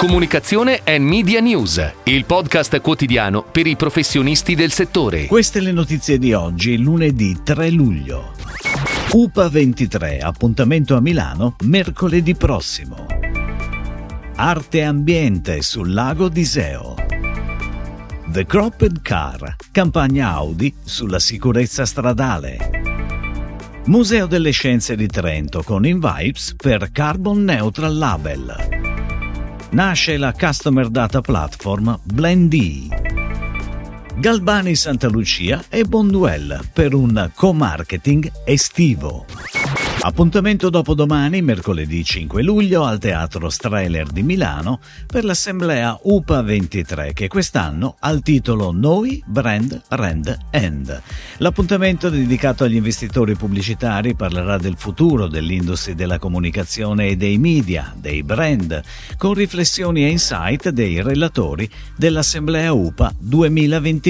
Comunicazione e Media News, il podcast quotidiano per i professionisti del settore. Queste le notizie di oggi, lunedì 3 luglio. UPA 23, appuntamento a Milano mercoledì prossimo. Arte e ambiente sul lago d'Iseo. The Cropped Car, campagna Audi sulla sicurezza stradale. Museo delle Scienze di Trento con InVibes per Carbon Neutral Label nasce la Customer Data Platform Blendee. Galbani Santa Lucia e Bonduel per un co-marketing estivo. Appuntamento dopodomani, mercoledì 5 luglio, al Teatro Strehler di Milano per l'assemblea UPA 23 che quest'anno ha il titolo Noi Brand Rend End. L'appuntamento dedicato agli investitori pubblicitari parlerà del futuro dell'industria della comunicazione e dei media, dei brand, con riflessioni e insight dei relatori dell'assemblea UPA 2023.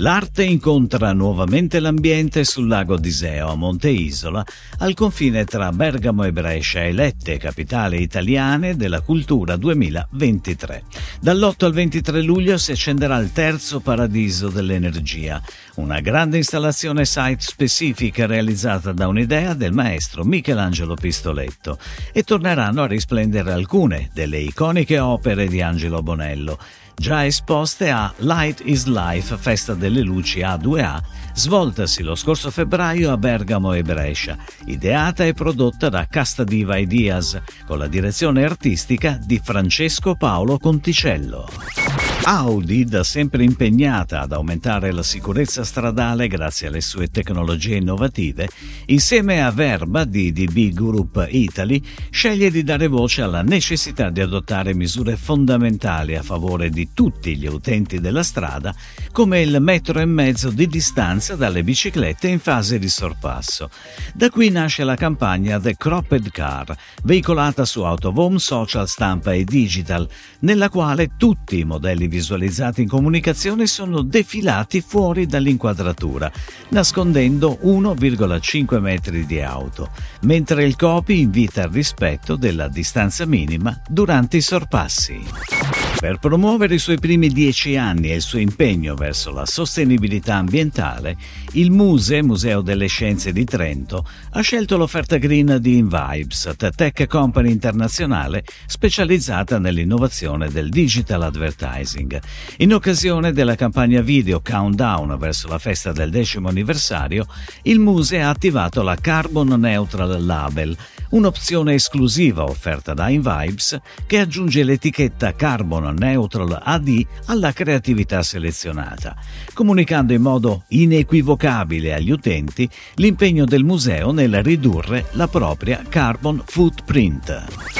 L'arte incontra nuovamente l'ambiente sul lago d'Iseo a Monte Isola, al confine tra Bergamo e Brescia, elette capitale italiane della cultura 2023. Dall'8 al 23 luglio si accenderà il terzo Paradiso dell'Energia, una grande installazione site specifica realizzata da un'idea del maestro Michelangelo Pistoletto e torneranno a risplendere alcune delle iconiche opere di Angelo Bonello già esposte a Light is Life, festa delle luci A2A, svoltasi lo scorso febbraio a Bergamo e Brescia, ideata e prodotta da Castadiva Ideas, con la direzione artistica di Francesco Paolo Conticello. Audi, da sempre impegnata ad aumentare la sicurezza stradale grazie alle sue tecnologie innovative, insieme a Verba di DB Group Italy, sceglie di dare voce alla necessità di adottare misure fondamentali a favore di tutti gli utenti della strada, come il metro e mezzo di distanza dalle biciclette in fase di sorpasso. Da qui nasce la campagna The Cropped Car, veicolata su Autovom, social, stampa e digital, nella quale tutti i modelli visualizzati in comunicazione sono defilati fuori dall'inquadratura, nascondendo 1,5 metri di auto, mentre il copy invita al rispetto della distanza minima durante i sorpassi. Per promuovere i suoi primi dieci anni e il suo impegno verso la sostenibilità ambientale, il MUSE, Museo delle Scienze di Trento, ha scelto l'offerta green di Invibes, tech company internazionale specializzata nell'innovazione del digital advertising. In occasione della campagna video Countdown verso la festa del decimo anniversario, il MUSE ha attivato la Carbon Neutral Label, un'opzione esclusiva offerta da Invibes che aggiunge l'etichetta Carbon Neutral AD alla creatività selezionata, comunicando in modo inequivocabile agli utenti l'impegno del museo nel ridurre la propria carbon footprint.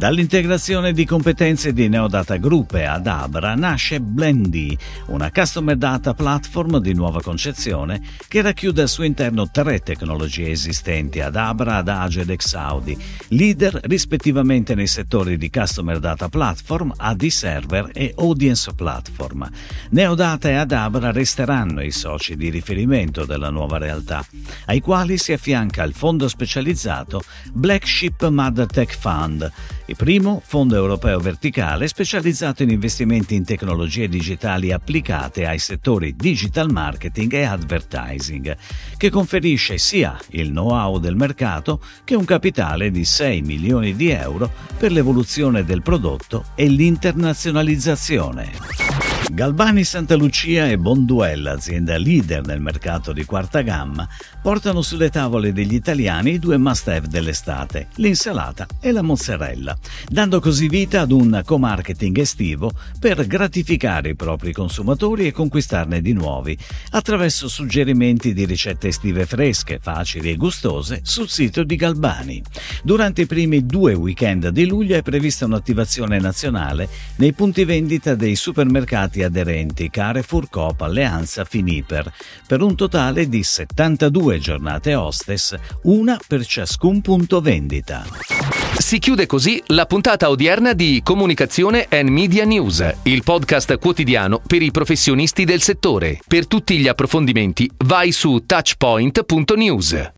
Dall'integrazione di competenze di Neodata Group e Adabra nasce Blendy, una customer data platform di nuova concezione che racchiude al suo interno tre tecnologie esistenti Adabra, Adagio ed Exaudi, leader rispettivamente nei settori di customer data platform, AD server e audience platform. Neodata e Adabra resteranno i soci di riferimento della nuova realtà, ai quali si affianca il fondo specializzato Black Ship Mother Tech Fund, il primo fondo europeo verticale specializzato in investimenti in tecnologie digitali applicate ai settori digital marketing e advertising, che conferisce sia il know-how del mercato che un capitale di 6 milioni di euro per l'evoluzione del prodotto e l'internazionalizzazione. Galbani Santa Lucia e Bonduel, azienda leader nel mercato di quarta gamma, portano sulle tavole degli italiani i due must-have dell'estate, l'insalata e la mozzarella, dando così vita ad un co-marketing estivo per gratificare i propri consumatori e conquistarne di nuovi, attraverso suggerimenti di ricette estive fresche, facili e gustose sul sito di Galbani. Durante i primi due weekend di luglio è prevista un'attivazione nazionale nei punti vendita dei supermercati aderenti Carrefour Coop Alleanza Finiper, per un totale di 72 giornate hostess, una per ciascun punto vendita. Si chiude così la puntata odierna di Comunicazione and Media News, il podcast quotidiano per i professionisti del settore. Per tutti gli approfondimenti vai su touchpoint.news.